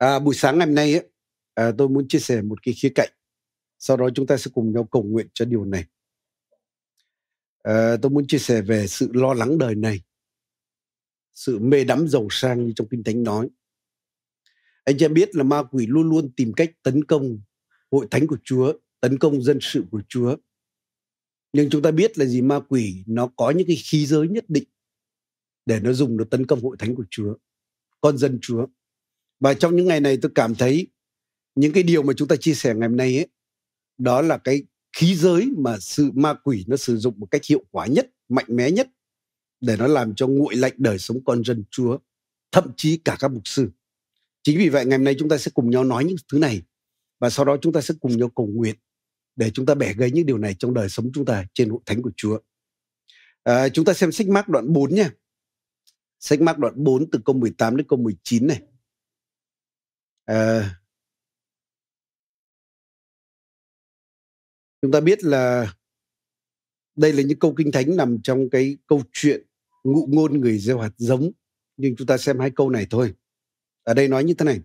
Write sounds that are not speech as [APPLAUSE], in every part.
À, buổi sáng ngày hôm nay ấy, à, tôi muốn chia sẻ một cái khía cạnh. Sau đó chúng ta sẽ cùng nhau cầu nguyện cho điều này. À, tôi muốn chia sẻ về sự lo lắng đời này, sự mê đắm giàu sang như trong kinh thánh nói. Anh chị em biết là ma quỷ luôn luôn tìm cách tấn công hội thánh của Chúa, tấn công dân sự của Chúa. Nhưng chúng ta biết là gì ma quỷ nó có những cái khí giới nhất định để nó dùng nó tấn công hội thánh của Chúa, con dân Chúa và trong những ngày này tôi cảm thấy những cái điều mà chúng ta chia sẻ ngày hôm nay ấy đó là cái khí giới mà sự ma quỷ nó sử dụng một cách hiệu quả nhất mạnh mẽ nhất để nó làm cho nguội lạnh đời sống con dân chúa thậm chí cả các mục sư chính vì vậy ngày hôm nay chúng ta sẽ cùng nhau nói những thứ này và sau đó chúng ta sẽ cùng nhau cầu nguyện để chúng ta bẻ gây những điều này trong đời sống chúng ta trên hội thánh của Chúa. À, chúng ta xem sách mác đoạn 4 nha. Sách mác đoạn 4 từ câu 18 đến câu 19 này. À, chúng ta biết là đây là những câu kinh thánh nằm trong cái câu chuyện ngụ ngôn người gieo hạt giống nhưng chúng ta xem hai câu này thôi. Ở đây nói như thế này.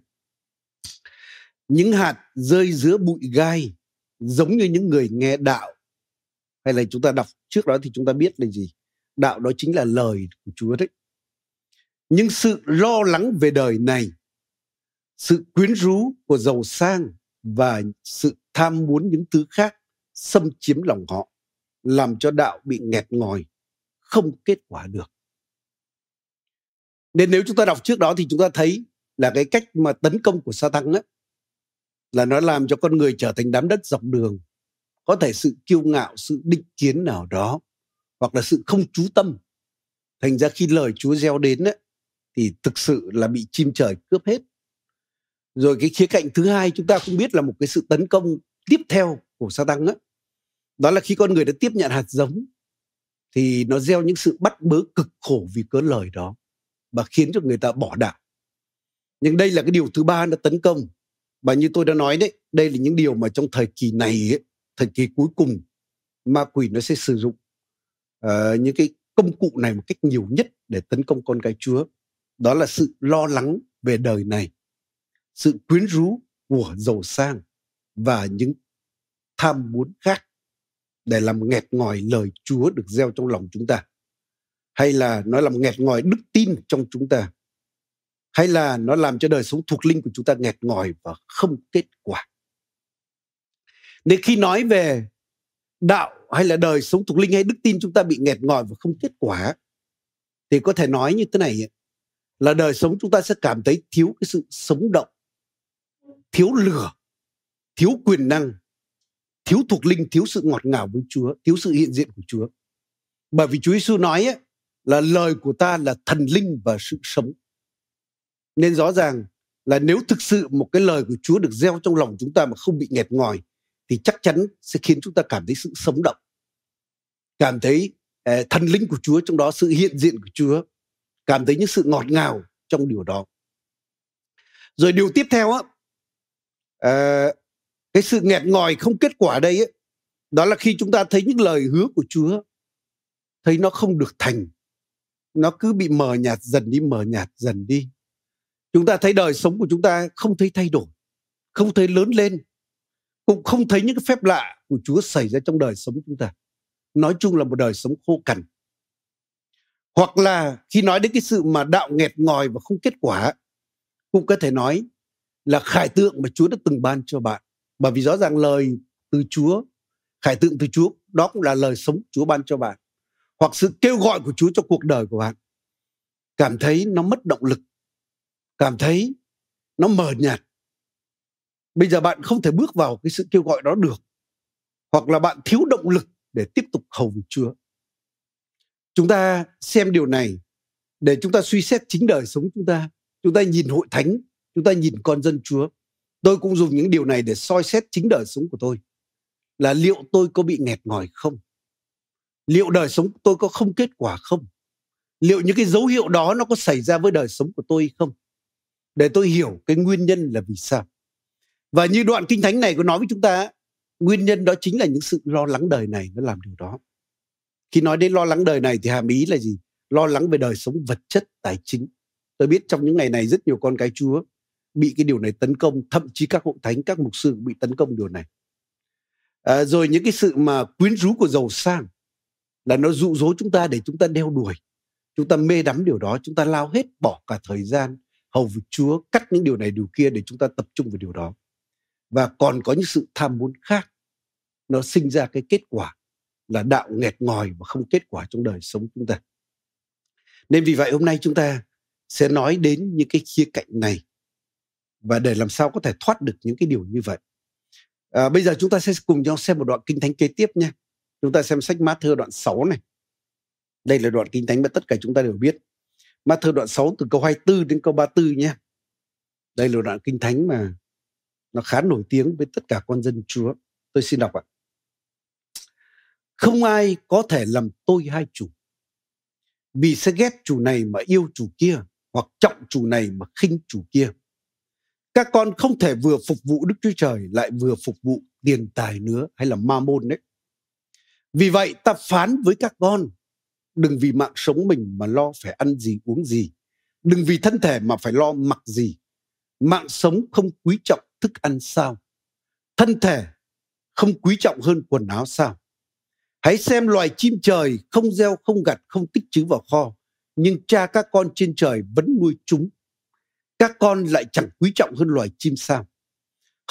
Những hạt rơi giữa bụi gai giống như những người nghe đạo. Hay là chúng ta đọc trước đó thì chúng ta biết là gì? Đạo đó chính là lời của chúa đấy. Nhưng sự lo lắng về đời này sự quyến rũ của giàu sang và sự tham muốn những thứ khác xâm chiếm lòng họ làm cho đạo bị nghẹt ngòi không kết quả được. Nên nếu chúng ta đọc trước đó thì chúng ta thấy là cái cách mà tấn công của Satan ấy là nó làm cho con người trở thành đám đất dọc đường. Có thể sự kiêu ngạo sự định kiến nào đó hoặc là sự không chú tâm. Thành ra khi lời Chúa gieo đến ấy, thì thực sự là bị chim trời cướp hết rồi cái khía cạnh thứ hai chúng ta cũng biết là một cái sự tấn công tiếp theo của Satan đó, đó là khi con người đã tiếp nhận hạt giống thì nó gieo những sự bắt bớ cực khổ vì cớ lời đó và khiến cho người ta bỏ đạo. Nhưng đây là cái điều thứ ba nó tấn công. Và như tôi đã nói đấy đây là những điều mà trong thời kỳ này ấy, thời kỳ cuối cùng ma quỷ nó sẽ sử dụng uh, những cái công cụ này một cách nhiều nhất để tấn công con cái chúa. Đó là sự lo lắng về đời này sự quyến rũ của giàu sang và những tham muốn khác để làm nghẹt ngòi lời Chúa được gieo trong lòng chúng ta. Hay là nó làm nghẹt ngòi đức tin trong chúng ta. Hay là nó làm cho đời sống thuộc linh của chúng ta nghẹt ngòi và không kết quả. Nên khi nói về đạo hay là đời sống thuộc linh hay đức tin chúng ta bị nghẹt ngòi và không kết quả, thì có thể nói như thế này là đời sống chúng ta sẽ cảm thấy thiếu cái sự sống động thiếu lửa thiếu quyền năng thiếu thuộc linh thiếu sự ngọt ngào với chúa thiếu sự hiện diện của chúa. Bởi vì chúa giêsu nói ấy, là lời của ta là thần linh và sự sống. Nên rõ ràng là nếu thực sự một cái lời của chúa được gieo trong lòng chúng ta mà không bị nghẹt ngòi thì chắc chắn sẽ khiến chúng ta cảm thấy sự sống động. Cảm thấy eh, thần linh của chúa trong đó sự hiện diện của chúa cảm thấy những sự ngọt ngào trong điều đó. Rồi điều tiếp theo á à, cái sự nghẹt ngòi không kết quả đây ấy, đó là khi chúng ta thấy những lời hứa của Chúa thấy nó không được thành. Nó cứ bị mờ nhạt dần đi mờ nhạt dần đi. Chúng ta thấy đời sống của chúng ta không thấy thay đổi không thấy lớn lên cũng không thấy những cái phép lạ của Chúa xảy ra trong đời sống chúng ta. Nói chung là một đời sống khô cằn. Hoặc là khi nói đến cái sự mà đạo nghẹt ngòi và không kết quả cũng có thể nói là khải tượng mà Chúa đã từng ban cho bạn. Bởi vì rõ ràng lời từ Chúa, khải tượng từ Chúa, đó cũng là lời sống Chúa ban cho bạn. Hoặc sự kêu gọi của Chúa cho cuộc đời của bạn. Cảm thấy nó mất động lực. Cảm thấy nó mờ nhạt. Bây giờ bạn không thể bước vào cái sự kêu gọi đó được. Hoặc là bạn thiếu động lực để tiếp tục hầu Chúa. Chúng ta xem điều này để chúng ta suy xét chính đời sống chúng ta. Chúng ta nhìn hội thánh chúng ta nhìn con dân Chúa. Tôi cũng dùng những điều này để soi xét chính đời sống của tôi. Là liệu tôi có bị nghẹt ngòi không? Liệu đời sống của tôi có không kết quả không? Liệu những cái dấu hiệu đó nó có xảy ra với đời sống của tôi không? Để tôi hiểu cái nguyên nhân là vì sao. Và như đoạn kinh thánh này có nói với chúng ta, nguyên nhân đó chính là những sự lo lắng đời này nó làm điều đó. Khi nói đến lo lắng đời này thì hàm ý là gì? Lo lắng về đời sống vật chất, tài chính. Tôi biết trong những ngày này rất nhiều con cái Chúa bị cái điều này tấn công thậm chí các hội thánh các mục sư bị tấn công điều này. À, rồi những cái sự mà quyến rú của giàu sang là nó dụ dỗ chúng ta để chúng ta đeo đuổi chúng ta mê đắm điều đó chúng ta lao hết bỏ cả thời gian hầu việc Chúa cắt những điều này điều kia để chúng ta tập trung vào điều đó. Và còn có những sự tham muốn khác nó sinh ra cái kết quả là đạo nghẹt ngòi và không kết quả trong đời sống chúng ta. Nên vì vậy hôm nay chúng ta sẽ nói đến những cái khía cạnh này và để làm sao có thể thoát được những cái điều như vậy. À, bây giờ chúng ta sẽ cùng nhau xem một đoạn kinh thánh kế tiếp nhé. chúng ta xem sách Matthew đoạn 6 này. Đây là đoạn kinh thánh mà tất cả chúng ta đều biết. Matthew đoạn 6 từ câu 24 đến câu 34 nhé. Đây là đoạn kinh thánh mà nó khá nổi tiếng với tất cả con dân Chúa. Tôi xin đọc ạ. Không ai có thể làm tôi hai chủ. Vì sẽ ghét chủ này mà yêu chủ kia hoặc trọng chủ này mà khinh chủ kia các con không thể vừa phục vụ Đức Chúa Trời lại vừa phục vụ tiền tài nữa hay là ma môn đấy. Vì vậy ta phán với các con, đừng vì mạng sống mình mà lo phải ăn gì uống gì. Đừng vì thân thể mà phải lo mặc gì. Mạng sống không quý trọng thức ăn sao? Thân thể không quý trọng hơn quần áo sao? Hãy xem loài chim trời không gieo không gặt không tích trữ vào kho, nhưng cha các con trên trời vẫn nuôi chúng các con lại chẳng quý trọng hơn loài chim sao.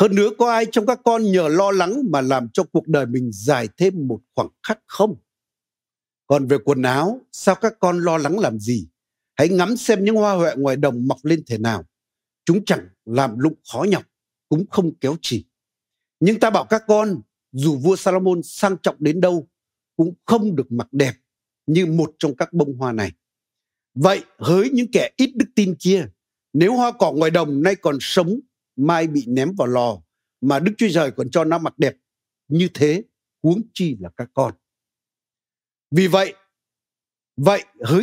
Hơn nữa có ai trong các con nhờ lo lắng mà làm cho cuộc đời mình dài thêm một khoảng khắc không? Còn về quần áo, sao các con lo lắng làm gì? Hãy ngắm xem những hoa huệ ngoài đồng mọc lên thế nào. Chúng chẳng làm lụng khó nhọc, cũng không kéo chỉ. Nhưng ta bảo các con, dù vua Salomon sang trọng đến đâu, cũng không được mặc đẹp như một trong các bông hoa này. Vậy, hỡi những kẻ ít đức tin kia nếu hoa cỏ ngoài đồng nay còn sống, mai bị ném vào lò, mà Đức Chúa Trời còn cho nó mặc đẹp như thế, huống chi là các con. Vì vậy, vậy hỡi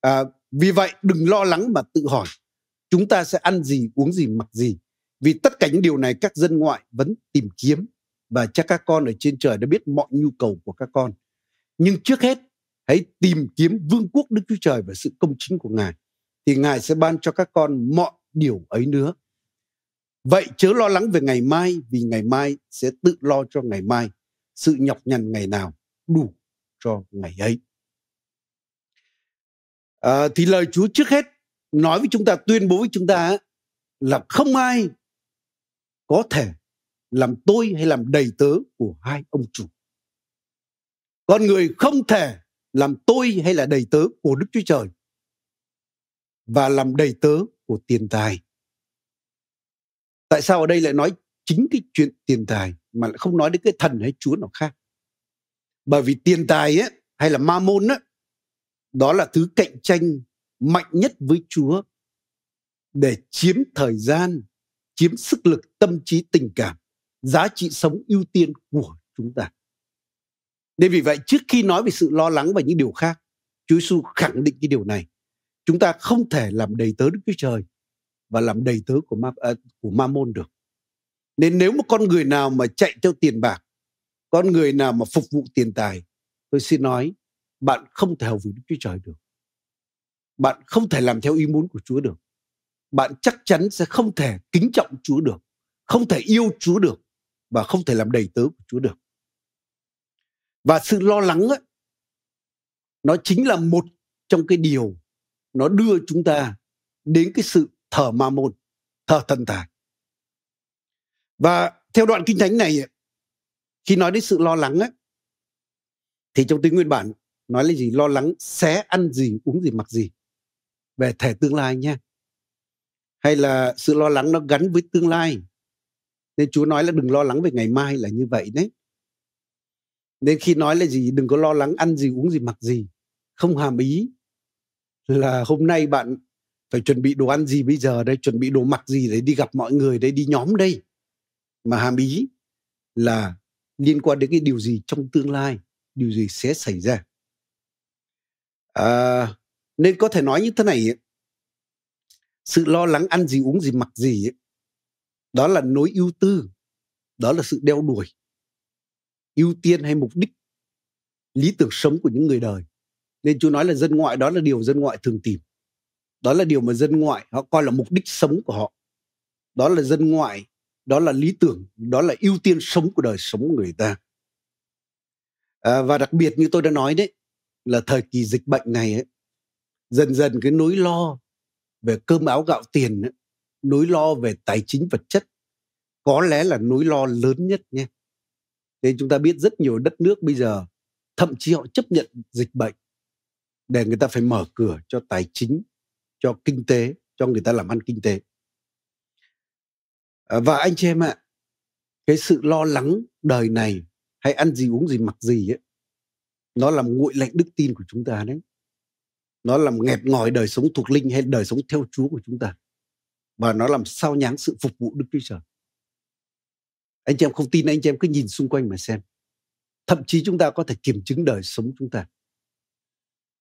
à, vì vậy đừng lo lắng mà tự hỏi chúng ta sẽ ăn gì uống gì mặc gì. Vì tất cả những điều này các dân ngoại vẫn tìm kiếm và chắc các con ở trên trời đã biết mọi nhu cầu của các con. Nhưng trước hết hãy tìm kiếm vương quốc đức chúa trời và sự công chính của ngài thì Ngài sẽ ban cho các con mọi điều ấy nữa. Vậy chớ lo lắng về ngày mai vì ngày mai sẽ tự lo cho ngày mai. Sự nhọc nhằn ngày nào đủ cho ngày ấy. À, thì lời Chúa trước hết nói với chúng ta, tuyên bố với chúng ta là không ai có thể làm tôi hay làm đầy tớ của hai ông chủ. Con người không thể làm tôi hay là đầy tớ của Đức Chúa Trời và làm đầy tớ của tiền tài. Tại sao ở đây lại nói chính cái chuyện tiền tài mà lại không nói đến cái thần hay chúa nào khác? Bởi vì tiền tài ấy, hay là ma môn ấy, đó là thứ cạnh tranh mạnh nhất với Chúa để chiếm thời gian, chiếm sức lực, tâm trí, tình cảm, giá trị sống ưu tiên của chúng ta. Nên vì vậy trước khi nói về sự lo lắng và những điều khác, Chúa Giêsu khẳng định cái điều này chúng ta không thể làm đầy tớ Đức Chúa Trời và làm đầy tớ của ma à, của ma môn được. Nên nếu một con người nào mà chạy theo tiền bạc, con người nào mà phục vụ tiền tài, tôi xin nói, bạn không thể hầu với Đức Chúa Trời được. Bạn không thể làm theo ý muốn của Chúa được. Bạn chắc chắn sẽ không thể kính trọng Chúa được, không thể yêu Chúa được và không thể làm đầy tớ của Chúa được. Và sự lo lắng ấy, nó chính là một trong cái điều nó đưa chúng ta đến cái sự thờ ma môn thờ thần tài. Và theo đoạn kinh thánh này khi nói đến sự lo lắng ấy, thì trong tiếng nguyên bản nói là gì? Lo lắng xé ăn gì uống gì mặc gì? Về thể tương lai nha. Hay là sự lo lắng nó gắn với tương lai. Nên chúa nói là đừng lo lắng về ngày mai là như vậy đấy. Nên khi nói là gì? Đừng có lo lắng ăn gì uống gì mặc gì. Không hàm ý là hôm nay bạn phải chuẩn bị đồ ăn gì bây giờ đây? Chuẩn bị đồ mặc gì để đi gặp mọi người đây đi nhóm đây? Mà hàm ý là liên quan đến cái điều gì trong tương lai? Điều gì sẽ xảy ra? À, nên có thể nói như thế này sự lo lắng ăn gì uống gì mặc gì đó là nối ưu tư đó là sự đeo đuổi. Ưu tiên hay mục đích lý tưởng sống của những người đời nên chú nói là dân ngoại đó là điều dân ngoại thường tìm. Đó là điều mà dân ngoại họ coi là mục đích sống của họ. Đó là dân ngoại đó là lý tưởng đó là ưu tiên sống của đời sống của người ta. À, và đặc biệt như tôi đã nói đấy là thời kỳ dịch bệnh này ấy, dần dần cái nỗi lo về cơm áo gạo tiền ấy, nỗi lo về tài chính vật chất có lẽ là nỗi lo lớn nhất nhé. Nên chúng ta biết rất nhiều đất nước bây giờ thậm chí họ chấp nhận dịch bệnh để người ta phải mở cửa cho tài chính, cho kinh tế, cho người ta làm ăn kinh tế. À, và anh chị em ạ, cái sự lo lắng đời này hay ăn gì uống gì mặc gì ấy, nó làm nguội lạnh đức tin của chúng ta đấy. Nó làm nghẹt ngòi đời sống thuộc linh hay đời sống theo Chúa của chúng ta. Và nó làm sao nháng sự phục vụ Đức Chúa Trời. Anh chị em không tin, anh chị em cứ nhìn xung quanh mà xem. Thậm chí chúng ta có thể kiểm chứng đời sống chúng ta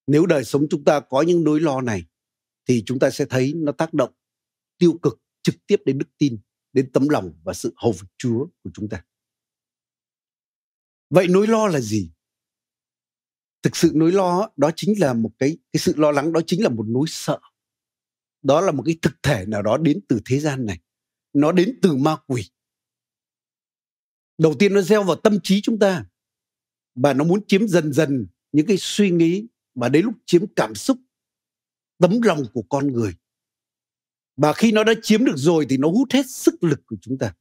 nếu đời sống chúng ta có những nỗi lo này, thì chúng ta sẽ thấy nó tác động tiêu cực trực tiếp đến đức tin, đến tấm lòng và sự hầu phục Chúa của chúng ta. Vậy nỗi lo là gì? Thực sự nỗi lo đó chính là một cái cái sự lo lắng đó chính là một nỗi sợ. Đó là một cái thực thể nào đó đến từ thế gian này. Nó đến từ ma quỷ. Đầu tiên nó gieo vào tâm trí chúng ta và nó muốn chiếm dần dần những cái suy nghĩ mà đến lúc chiếm cảm xúc, tấm lòng của con người. Và khi nó đã chiếm được rồi thì nó hút hết sức lực của chúng ta.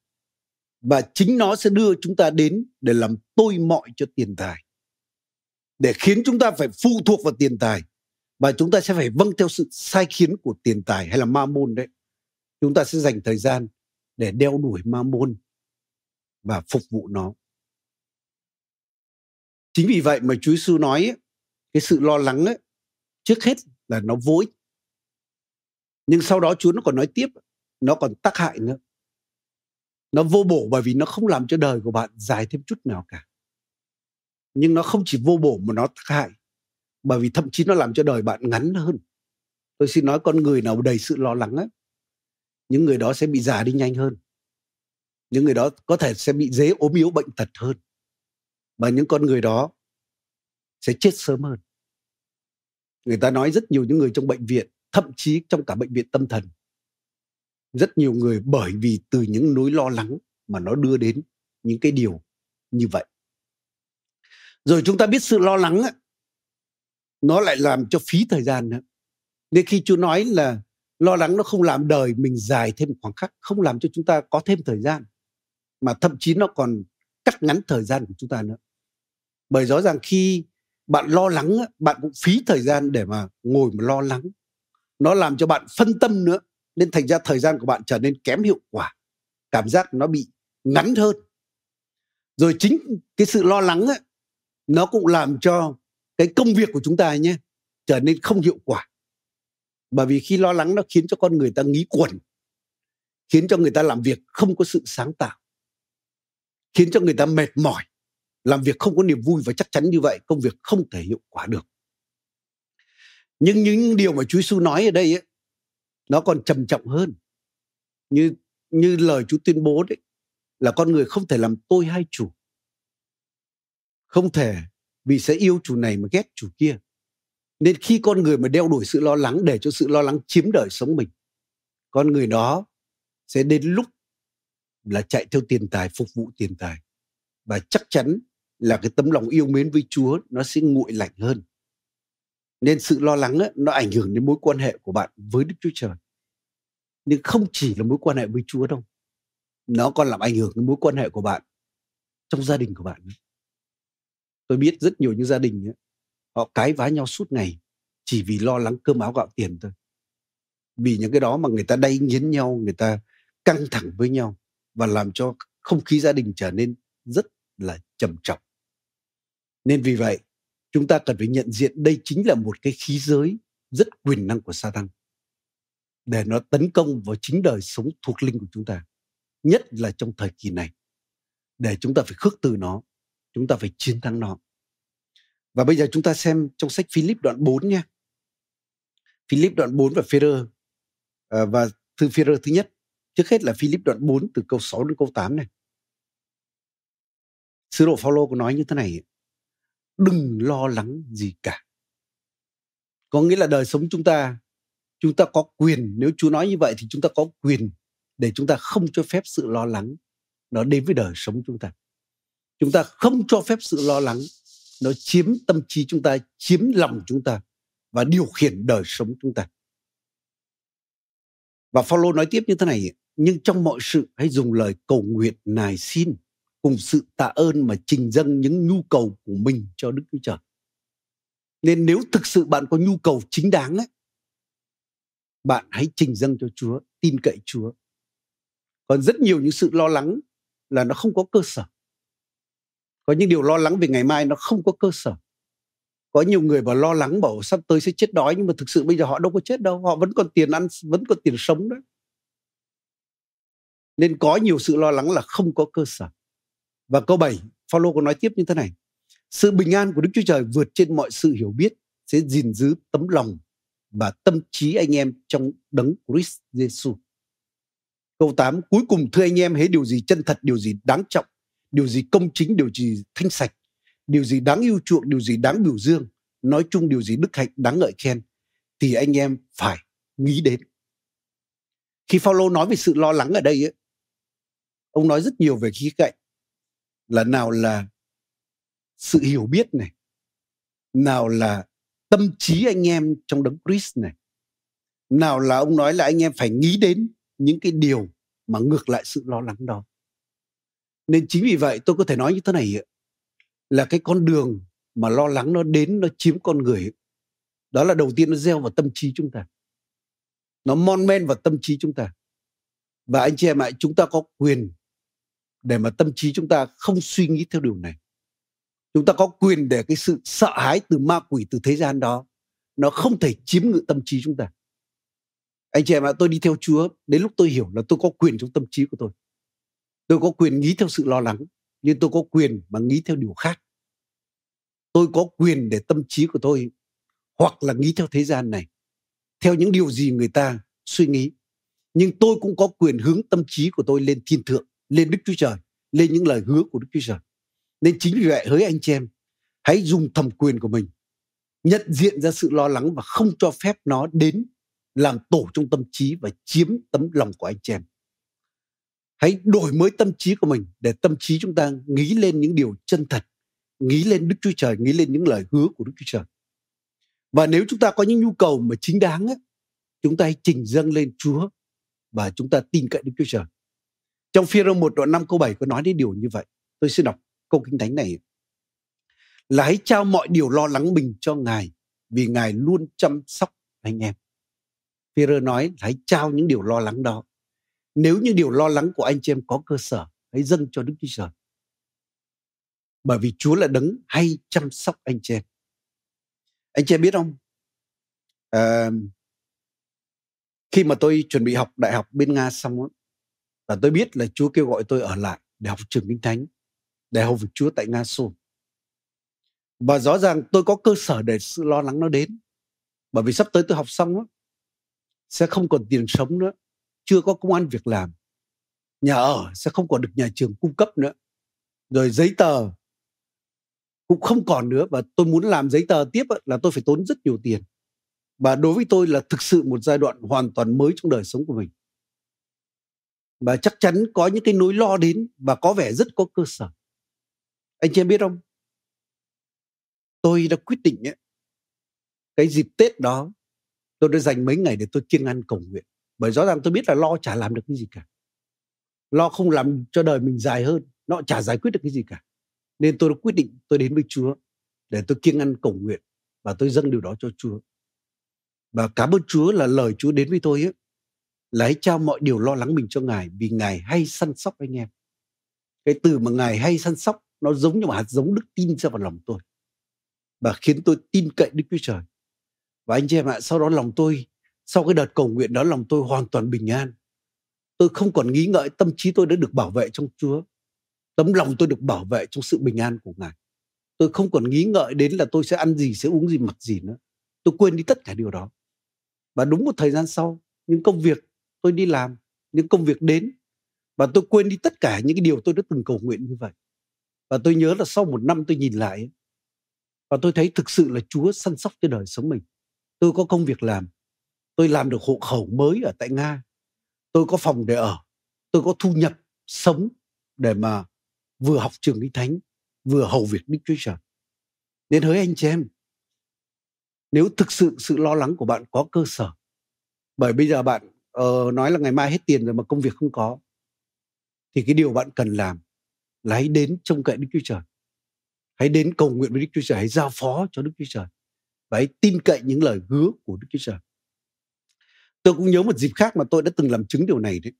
Và chính nó sẽ đưa chúng ta đến để làm tôi mọi cho tiền tài. Để khiến chúng ta phải phụ thuộc vào tiền tài. Và chúng ta sẽ phải vâng theo sự sai khiến của tiền tài hay là ma môn đấy. Chúng ta sẽ dành thời gian để đeo đuổi ma môn và phục vụ nó. Chính vì vậy mà Chúa Giêsu nói cái sự lo lắng ấy, trước hết là nó vô ích nhưng sau đó Chúa nó còn nói tiếp nó còn tác hại nữa. Nó vô bổ bởi vì nó không làm cho đời của bạn dài thêm chút nào cả. Nhưng nó không chỉ vô bổ mà nó tác hại bởi vì thậm chí nó làm cho đời bạn ngắn hơn. Tôi xin nói con người nào đầy sự lo lắng ấy những người đó sẽ bị già đi nhanh hơn. Những người đó có thể sẽ bị dễ ốm yếu bệnh tật hơn. Và những con người đó sẽ chết sớm hơn. Người ta nói rất nhiều những người trong bệnh viện, thậm chí trong cả bệnh viện tâm thần. Rất nhiều người bởi vì từ những nỗi lo lắng mà nó đưa đến những cái điều như vậy. Rồi chúng ta biết sự lo lắng nó lại làm cho phí thời gian nữa. Nên khi chúa nói là lo lắng nó không làm đời, mình dài thêm khoảng khắc, không làm cho chúng ta có thêm thời gian, mà thậm chí nó còn cắt ngắn thời gian của chúng ta nữa. Bởi rõ ràng khi bạn lo lắng bạn cũng phí thời gian để mà ngồi mà lo lắng. Nó làm cho bạn phân tâm nữa nên thành ra thời gian của bạn trở nên kém hiệu quả cảm giác nó bị ngắn hơn. Rồi chính cái sự lo lắng ấy, nó cũng làm cho cái công việc của chúng ta nhé trở nên không hiệu quả. Bởi vì khi lo lắng nó khiến cho con người ta nghĩ quẩn khiến cho người ta làm việc không có sự sáng tạo khiến cho người ta mệt mỏi làm việc không có niềm vui và chắc chắn như vậy công việc không thể hiệu quả được. Nhưng những điều mà Chúa Giêsu nói ở đây ấy, nó còn trầm trọng hơn. Như như lời Chúa tuyên bố đấy là con người không thể làm tôi hai chủ. Không thể vì sẽ yêu chủ này mà ghét chủ kia. Nên khi con người mà đeo đuổi sự lo lắng để cho sự lo lắng chiếm đời sống mình con người đó sẽ đến lúc là chạy theo tiền tài phục vụ tiền tài. Và chắc chắn là cái tấm lòng yêu mến với Chúa nó sẽ nguội lạnh hơn nên sự lo lắng ấy, nó ảnh hưởng đến mối quan hệ của bạn với Đức Chúa Trời. Nhưng không chỉ là mối quan hệ với Chúa đâu. Nó còn làm ảnh hưởng đến mối quan hệ của bạn trong gia đình của bạn. Tôi biết rất nhiều những gia đình ấy, họ cái vá nhau suốt ngày chỉ vì lo lắng cơm áo gạo tiền thôi. Vì những cái đó mà người ta đay nghiến nhau, người ta căng thẳng với nhau và làm cho không khí gia đình trở nên rất là trầm trọng. Nên vì vậy, chúng ta cần phải nhận diện đây chính là một cái khí giới rất quyền năng của Satan để nó tấn công vào chính đời sống thuộc linh của chúng ta nhất là trong thời kỳ này. Để chúng ta phải khước từ nó chúng ta phải chiến thắng nó. Và bây giờ chúng ta xem trong sách Philip đoạn 4 nha. Philip đoạn 4 và Phêrô à, và thư Phêrô thứ nhất. Trước hết là Philip đoạn 4 từ câu 6 đến câu 8 này. Sứ đồ Phaolô có nói như thế này đừng lo lắng gì cả. Có nghĩa là đời sống chúng ta chúng ta có quyền, nếu chúa nói như vậy thì chúng ta có quyền để chúng ta không cho phép sự lo lắng nó đến với đời sống chúng ta. Chúng ta không cho phép sự lo lắng nó chiếm tâm trí chúng ta, chiếm lòng chúng ta và điều khiển đời sống chúng ta. Và Phaolô nói tiếp như thế này, nhưng trong mọi sự hãy dùng lời cầu nguyện nài xin cùng sự tạ ơn mà trình dâng những nhu cầu của mình cho Đức Chúa Trời. Nên nếu thực sự bạn có nhu cầu chính đáng ấy, bạn hãy trình dâng cho Chúa, tin cậy Chúa. Còn rất nhiều những sự lo lắng là nó không có cơ sở. Có những điều lo lắng về ngày mai nó không có cơ sở. Có nhiều người bảo lo lắng bảo sắp tới sẽ chết đói nhưng mà thực sự bây giờ họ đâu có chết đâu, họ vẫn còn tiền ăn, vẫn còn tiền sống đấy. Nên có nhiều sự lo lắng là không có cơ sở. Và câu 7, Phaolô có nói tiếp như thế này. Sự bình an của Đức Chúa Trời vượt trên mọi sự hiểu biết sẽ gìn giữ tấm lòng và tâm trí anh em trong đấng Christ Jesus. Câu 8, cuối cùng thưa anh em hãy điều gì chân thật, điều gì đáng trọng, điều gì công chính, điều gì thanh sạch, điều gì đáng yêu chuộng, điều gì đáng biểu dương, nói chung điều gì đức hạnh đáng ngợi khen, thì anh em phải nghĩ đến. Khi Phaolô nói về sự lo lắng ở đây ấy, ông nói rất nhiều về khía cạnh là nào là sự hiểu biết này, nào là tâm trí anh em trong đấng Christ này, nào là ông nói là anh em phải nghĩ đến những cái điều mà ngược lại sự lo lắng đó. Nên chính vì vậy tôi có thể nói như thế này là cái con đường mà lo lắng nó đến, nó chiếm con người đó là đầu tiên nó gieo vào tâm trí chúng ta. Nó mon men vào tâm trí chúng ta. Và anh chị em ạ, chúng ta có quyền để mà tâm trí chúng ta không suy nghĩ theo điều này. Chúng ta có quyền để cái sự sợ hãi từ ma quỷ từ thế gian đó nó không thể chiếm ngự tâm trí chúng ta. Anh chị em ạ, tôi đi theo chúa, đến lúc tôi hiểu là tôi có quyền trong tâm trí của tôi. Tôi có quyền nghĩ theo sự lo lắng, nhưng tôi có quyền mà nghĩ theo điều khác. Tôi có quyền để tâm trí của tôi hoặc là nghĩ theo thế gian này, theo những điều gì người ta suy nghĩ. Nhưng tôi cũng có quyền hướng tâm trí của tôi lên thiên thượng lên Đức Chúa Trời, lên những lời hứa của Đức Chúa Trời. Nên chính vì vậy hỡi anh chị em, hãy dùng thẩm quyền của mình nhận diện ra sự lo lắng và không cho phép nó đến làm tổ trong tâm trí và chiếm tấm lòng của anh chị em. Hãy đổi mới tâm trí của mình để tâm trí chúng ta nghĩ lên những điều chân thật, nghĩ lên Đức Chúa Trời, nghĩ lên những lời hứa của Đức Chúa Trời. Và nếu chúng ta có những nhu cầu mà chính đáng ấy, chúng ta hãy trình dâng lên Chúa và chúng ta tin cậy Đức Chúa Trời. Trong phi rơ 1 đoạn 5 câu 7 có nói đến điều như vậy. Tôi xin đọc câu kinh thánh này. Là hãy trao mọi điều lo lắng mình cho Ngài vì Ngài luôn chăm sóc anh em. phi rơ nói hãy trao những điều lo lắng đó. Nếu như điều lo lắng của anh chị em có cơ sở, hãy dâng cho Đức Chúa Trời. Bởi vì Chúa là đấng hay chăm sóc anh chị em. Anh chị em biết không? À, khi mà tôi chuẩn bị học đại học bên Nga xong và tôi biết là Chúa kêu gọi tôi ở lại để học trường Kinh Thánh, để học việc Chúa tại Nga Xô. Và rõ ràng tôi có cơ sở để sự lo lắng nó đến. Bởi vì sắp tới tôi học xong á, sẽ không còn tiền sống nữa, chưa có công an việc làm. Nhà ở sẽ không còn được nhà trường cung cấp nữa. Rồi giấy tờ cũng không còn nữa và tôi muốn làm giấy tờ tiếp là tôi phải tốn rất nhiều tiền. Và đối với tôi là thực sự một giai đoạn hoàn toàn mới trong đời sống của mình và chắc chắn có những cái nỗi lo đến và có vẻ rất có cơ sở. Anh chị em biết không? Tôi đã quyết định ấy, cái dịp tết đó tôi đã dành mấy ngày để tôi kiêng ăn cầu nguyện. Bởi rõ ràng tôi biết là lo chả làm được cái gì cả. Lo không làm cho đời mình dài hơn nó chả giải quyết được cái gì cả. Nên tôi đã quyết định tôi đến với chúa để tôi kiêng ăn cầu nguyện và tôi dâng điều đó cho chúa. Và cảm ơn chúa là lời chúa đến với tôi ấy là hãy trao mọi điều lo lắng mình cho Ngài vì Ngài hay săn sóc anh em. Cái từ mà Ngài hay săn sóc nó giống như một hạt giống đức tin ra vào lòng tôi và khiến tôi tin cậy Đức Chúa Trời. Và anh chị em ạ, sau đó lòng tôi, sau cái đợt cầu nguyện đó lòng tôi hoàn toàn bình an. Tôi không còn nghĩ ngợi tâm trí tôi đã được bảo vệ trong Chúa. Tấm lòng tôi được bảo vệ trong sự bình an của Ngài. Tôi không còn nghĩ ngợi đến là tôi sẽ ăn gì, sẽ uống gì, mặc gì nữa. Tôi quên đi tất cả điều đó. Và đúng một thời gian sau, những công việc tôi đi làm, những công việc đến, và tôi quên đi tất cả những cái điều tôi đã từng cầu nguyện như vậy. Và tôi nhớ là sau một năm tôi nhìn lại và tôi thấy thực sự là Chúa săn sóc cho đời sống mình. Tôi có công việc làm, tôi làm được hộ khẩu mới ở tại Nga, tôi có phòng để ở, tôi có thu nhập sống để mà vừa học trường lý thánh, vừa hầu việc đức chúa trời. Nên hỡi anh chị em, nếu thực sự sự lo lắng của bạn có cơ sở, bởi bây giờ bạn ờ, nói là ngày mai hết tiền rồi mà công việc không có. Thì cái điều bạn cần làm là hãy đến trông cậy đức chúa trời. Hãy đến cầu nguyện với đức chúa trời hãy giao phó cho đức chúa trời và hãy tin cậy những lời hứa của đức chúa trời. Tôi cũng nhớ một dịp khác mà tôi đã từng làm chứng điều này đấy.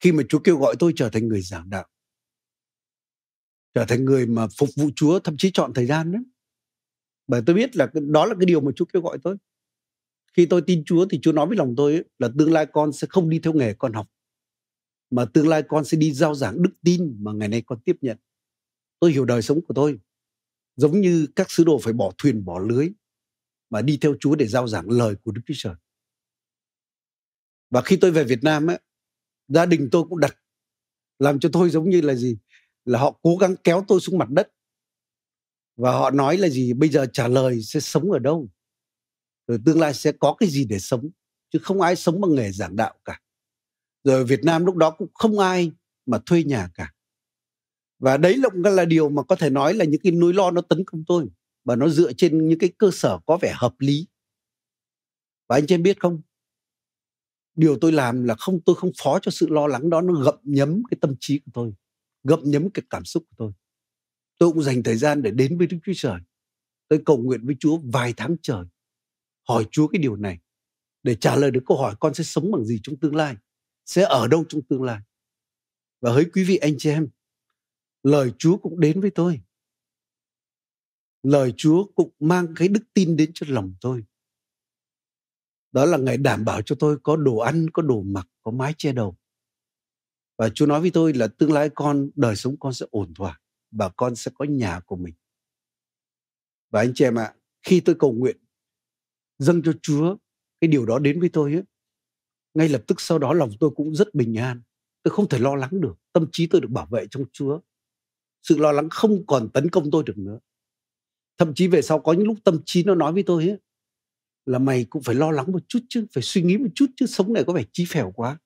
Khi mà chúa kêu gọi tôi trở thành người giảng đạo. Trở thành người mà phục vụ chúa thậm chí chọn thời gian đấy bởi tôi biết là đó là cái điều mà chúa kêu gọi tôi khi tôi tin chúa thì chúa nói với lòng tôi ấy, là tương lai con sẽ không đi theo nghề con học mà tương lai con sẽ đi giao giảng đức tin mà ngày nay con tiếp nhận tôi hiểu đời sống của tôi giống như các sứ đồ phải bỏ thuyền bỏ lưới mà đi theo Chúa để giao giảng lời của Đức Chúa Trời. Và khi tôi về Việt Nam á, gia đình tôi cũng đặt làm cho tôi giống như là gì? Là họ cố gắng kéo tôi xuống mặt đất. Và họ nói là gì? Bây giờ trả lời sẽ sống ở đâu? Rồi tương lai sẽ có cái gì để sống? Chứ không ai sống bằng nghề giảng đạo cả. Rồi Việt Nam lúc đó cũng không ai mà thuê nhà cả. Và đấy cũng là điều mà có thể nói là những cái nỗi lo nó tấn công tôi, và nó dựa trên những cái cơ sở có vẻ hợp lý. Và anh chị em biết không? Điều tôi làm là không, tôi không phó cho sự lo lắng đó, nó gậm nhấm cái tâm trí của tôi, gậm nhấm cái cảm xúc của tôi. Tôi cũng dành thời gian để đến với đức chúa trời. Tôi cầu nguyện với chúa vài tháng trời hỏi chúa cái điều này để trả lời được câu hỏi con sẽ sống bằng gì trong tương lai sẽ ở đâu trong tương lai và hỡi quý vị anh chị em lời Chúa cũng đến với tôi. Lời Chúa cũng mang cái đức tin đến cho lòng tôi. Đó là Ngài đảm bảo cho tôi có đồ ăn, có đồ mặc, có mái che đầu. Và Chúa nói với tôi là tương lai con, đời sống con sẽ ổn thỏa và con sẽ có nhà của mình. Và anh chị em ạ, à, khi tôi cầu nguyện dâng cho Chúa cái điều đó đến với tôi ấy, ngay lập tức sau đó lòng tôi cũng rất bình an. Tôi không thể lo lắng được, tâm trí tôi được bảo vệ trong Chúa. Sự lo lắng không còn tấn công tôi được nữa. Thậm chí về sau có những lúc tâm trí nó nói với tôi ấy, là mày cũng phải lo lắng một chút chứ phải suy nghĩ một chút chứ sống này có vẻ chí phèo quá.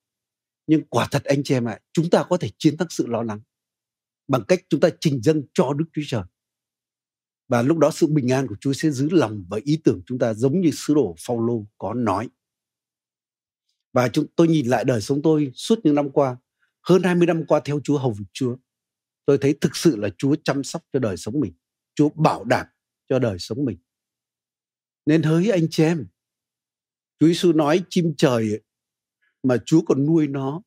Nhưng quả thật anh chị em ạ chúng ta có thể chiến thắng sự lo lắng bằng cách chúng ta trình dâng cho đức chúa trời và lúc đó sự bình an của Chúa sẽ giữ lòng và ý tưởng chúng ta giống như sứ đồ Phaolô có nói. Và chúng tôi nhìn lại đời sống tôi suốt những năm qua, hơn 20 năm qua theo Chúa hầu việc Chúa tôi thấy thực sự là Chúa chăm sóc cho đời sống mình. Chúa bảo đảm cho đời sống mình. Nên hỡi anh chị em, Chúa Giêsu nói chim trời mà Chúa còn nuôi nó.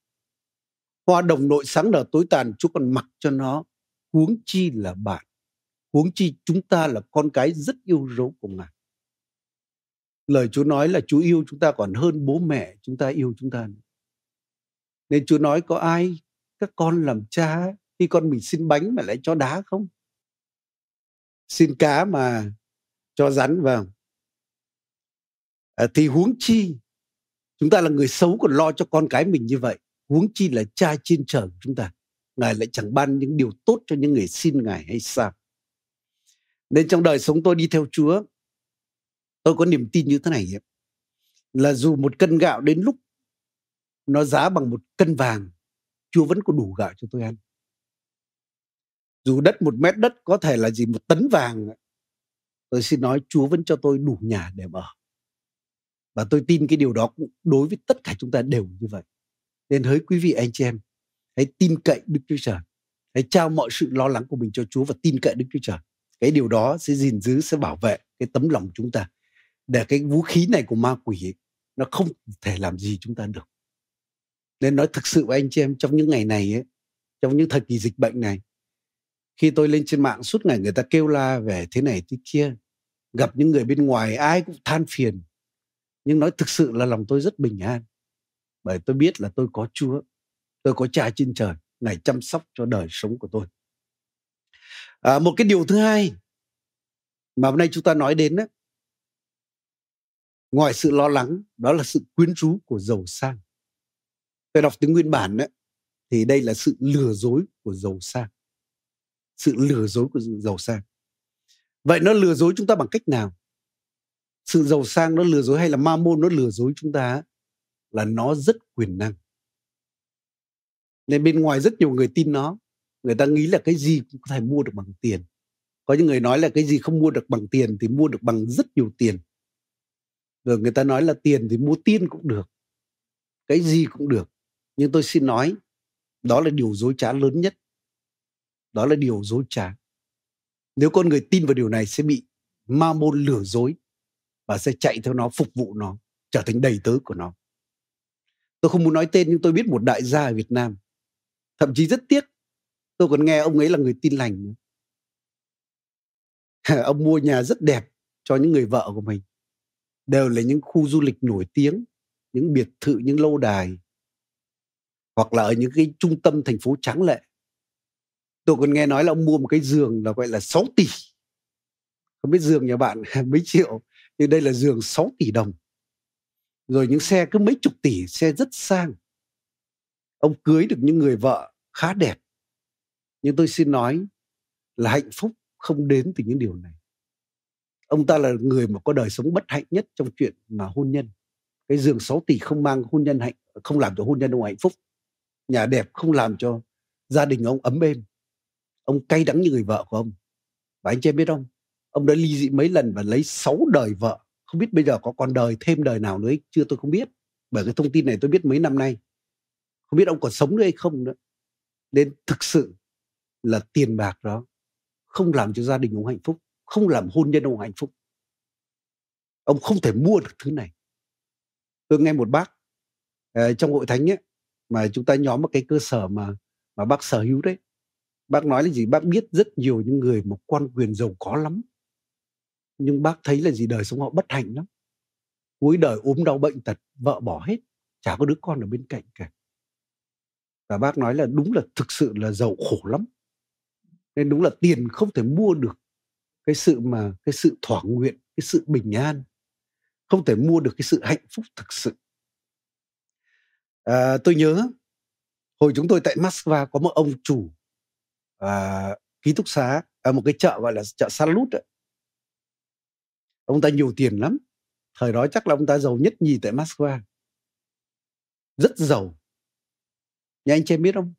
Hoa đồng nội sáng nở tối tàn Chúa còn mặc cho nó. Huống chi là bạn. Huống chi chúng ta là con cái rất yêu dấu của Ngài. Lời Chúa nói là Chúa yêu chúng ta còn hơn bố mẹ chúng ta yêu chúng ta. Nên Chúa nói có ai các con làm cha khi con mình xin bánh mà lại cho đá không xin cá mà cho rắn vào à, thì huống chi chúng ta là người xấu còn lo cho con cái mình như vậy huống chi là cha trên trời của chúng ta ngài lại chẳng ban những điều tốt cho những người xin ngài hay sao nên trong đời sống tôi đi theo chúa, tôi có niềm tin như thế này là dù một cân gạo đến lúc nó giá bằng một cân vàng, chúa vẫn có đủ gạo cho tôi ăn. Dù đất một mét đất có thể là gì một tấn vàng tôi xin nói chúa vẫn cho tôi đủ nhà để ở. Và tôi tin cái điều đó đối với tất cả chúng ta đều như vậy. Nên hỡi quý vị anh chị em, hãy tin cậy đức chúa trời. Hãy trao mọi sự lo lắng của mình cho chúa và tin cậy đức chúa trời cái điều đó sẽ gìn giữ sẽ bảo vệ cái tấm lòng chúng ta. Để cái vũ khí này của ma quỷ ấy, nó không thể làm gì chúng ta được. Nên nói thực sự với anh chị em trong những ngày này ấy, trong những thời kỳ dịch bệnh này khi tôi lên trên mạng suốt ngày người ta kêu la về thế này thế kia gặp những người bên ngoài ai cũng than phiền. Nhưng nói thực sự là lòng tôi rất bình an bởi tôi biết là tôi có chúa tôi có cha trên trời ngài chăm sóc cho đời sống của tôi à, một cái điều thứ hai mà hôm nay chúng ta nói đến đó, ngoài sự lo lắng đó là sự quyến rũ của giàu sang. Tôi đọc tiếng nguyên bản đó, thì đây là sự lừa dối của giàu sang. Sự lừa dối của giàu sang. Vậy nó lừa dối chúng ta bằng cách nào? Sự giàu sang nó lừa dối hay là ma môn nó lừa dối chúng ta là nó rất quyền năng. Nên bên ngoài rất nhiều người tin nó người ta nghĩ là cái gì cũng có thể mua được bằng tiền. Có những người nói là cái gì không mua được bằng tiền thì mua được bằng rất nhiều tiền. Rồi người ta nói là tiền thì mua tiên cũng được, cái gì cũng được. Nhưng tôi xin nói, đó là điều dối trá lớn nhất. Đó là điều dối trá. Nếu con người tin vào điều này sẽ bị ma môn lừa dối và sẽ chạy theo nó, phục vụ nó, trở thành đầy tớ của nó. Tôi không muốn nói tên nhưng tôi biết một đại gia ở việt nam, thậm chí rất tiếc tôi còn nghe ông ấy là người tin lành [LAUGHS] ông mua nhà rất đẹp cho những người vợ của mình. Đều là những khu du lịch nổi tiếng, những biệt thự, những lâu đài. Hoặc là ở những cái trung tâm thành phố tráng lệ. Tôi còn nghe nói là ông mua một cái giường là gọi là 6 tỷ. Không biết giường nhà bạn [LAUGHS] mấy triệu, nhưng đây là giường 6 tỷ đồng. Rồi những xe cứ mấy chục tỷ, xe rất sang. Ông cưới được những người vợ khá đẹp nhưng tôi xin nói là hạnh phúc không đến từ những điều này. Ông ta là người mà có đời sống bất hạnh nhất trong chuyện mà hôn nhân. Cái giường 6 tỷ không mang hôn nhân hạnh, không làm cho hôn nhân ông hạnh phúc. Nhà đẹp không làm cho gia đình ông ấm êm. Ông cay đắng như người vợ của ông. Và anh chị em biết không? Ông đã ly dị mấy lần và lấy 6 đời vợ. Không biết bây giờ có còn đời thêm đời nào nữa chưa tôi không biết. Bởi cái thông tin này tôi biết mấy năm nay. Không biết ông còn sống nữa hay không nữa. Nên thực sự là tiền bạc đó. Không làm cho gia đình ông hạnh phúc, không làm hôn nhân ông hạnh phúc. Ông không thể mua được thứ này. Tôi nghe một bác ờ, trong hội thánh ấy, mà chúng ta nhóm một cái cơ sở mà mà bác sở hữu đấy. Bác nói là gì? Bác biết rất nhiều những người một quan quyền giàu có lắm. Nhưng bác thấy là gì? Đời sống họ bất hạnh lắm. Cuối đời ốm đau bệnh tật, vợ bỏ hết, chả có đứa con ở bên cạnh cả. Và bác nói là đúng là thực sự là giàu khổ lắm nên đúng là tiền không thể mua được cái sự mà cái sự thỏa nguyện cái sự bình an. Không thể mua được cái sự hạnh phúc thực sự. À, tôi nhớ hồi chúng tôi tại Moscow có một ông chủ à, ký túc xá ở một cái chợ gọi là chợ Salut ấy. ông ta nhiều tiền lắm. Thời đó chắc là ông ta giàu nhất nhì tại Moscow rất giàu. Nhà anh chị biết không?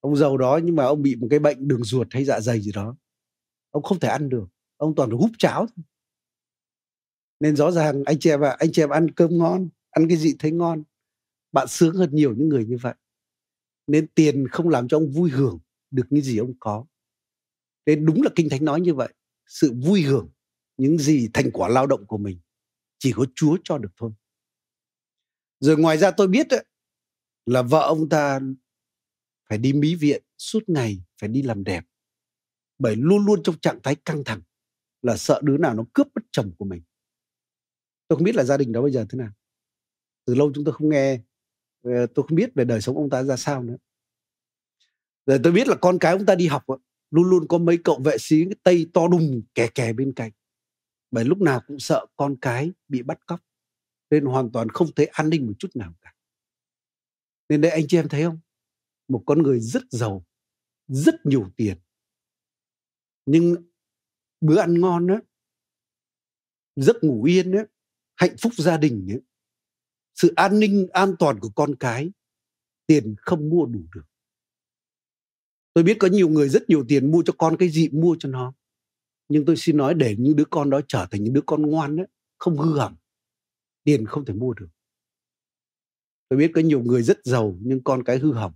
Ông giàu đó nhưng mà ông bị một cái bệnh đường ruột hay dạ dày gì đó. Ông không thể ăn được ông toàn được húp cháo thôi. Nên rõ ràng anh chị em à, anh chị em ăn cơm ngon ăn cái gì thấy ngon bạn sướng hơn nhiều những người như vậy. Nên tiền không làm cho ông vui hưởng được những gì ông có. Nên đúng là kinh thánh nói như vậy sự vui hưởng những gì thành quả lao động của mình chỉ có chúa cho được thôi. Rồi ngoài ra tôi biết ấy, là vợ ông ta phải đi mỹ viện suốt ngày, phải đi làm đẹp. Bởi luôn luôn trong trạng thái căng thẳng là sợ đứa nào nó cướp mất chồng của mình. Tôi không biết là gia đình đó bây giờ thế nào. Từ lâu chúng tôi không nghe ờ, tôi không biết về đời sống ông ta ra sao nữa. Rồi tôi biết là con cái ông ta đi học luôn luôn có mấy cậu vệ sĩ tây to đùng kè kè bên cạnh. Bởi lúc nào cũng sợ con cái bị bắt cóc, nên hoàn toàn không thấy an ninh một chút nào cả. Nên đây anh chị em thấy không? Một con người rất giàu, rất nhiều tiền. Nhưng bữa ăn ngon đó giấc ngủ yên đó hạnh phúc gia đình đó sự an ninh, an toàn của con cái, tiền không mua đủ được. Tôi biết có nhiều người rất nhiều tiền mua cho con cái gì, mua cho nó. Nhưng tôi xin nói để những đứa con đó trở thành những đứa con ngoan đó không hư hỏng, tiền không thể mua được. Tôi biết có nhiều người rất giàu nhưng con cái hư hỏng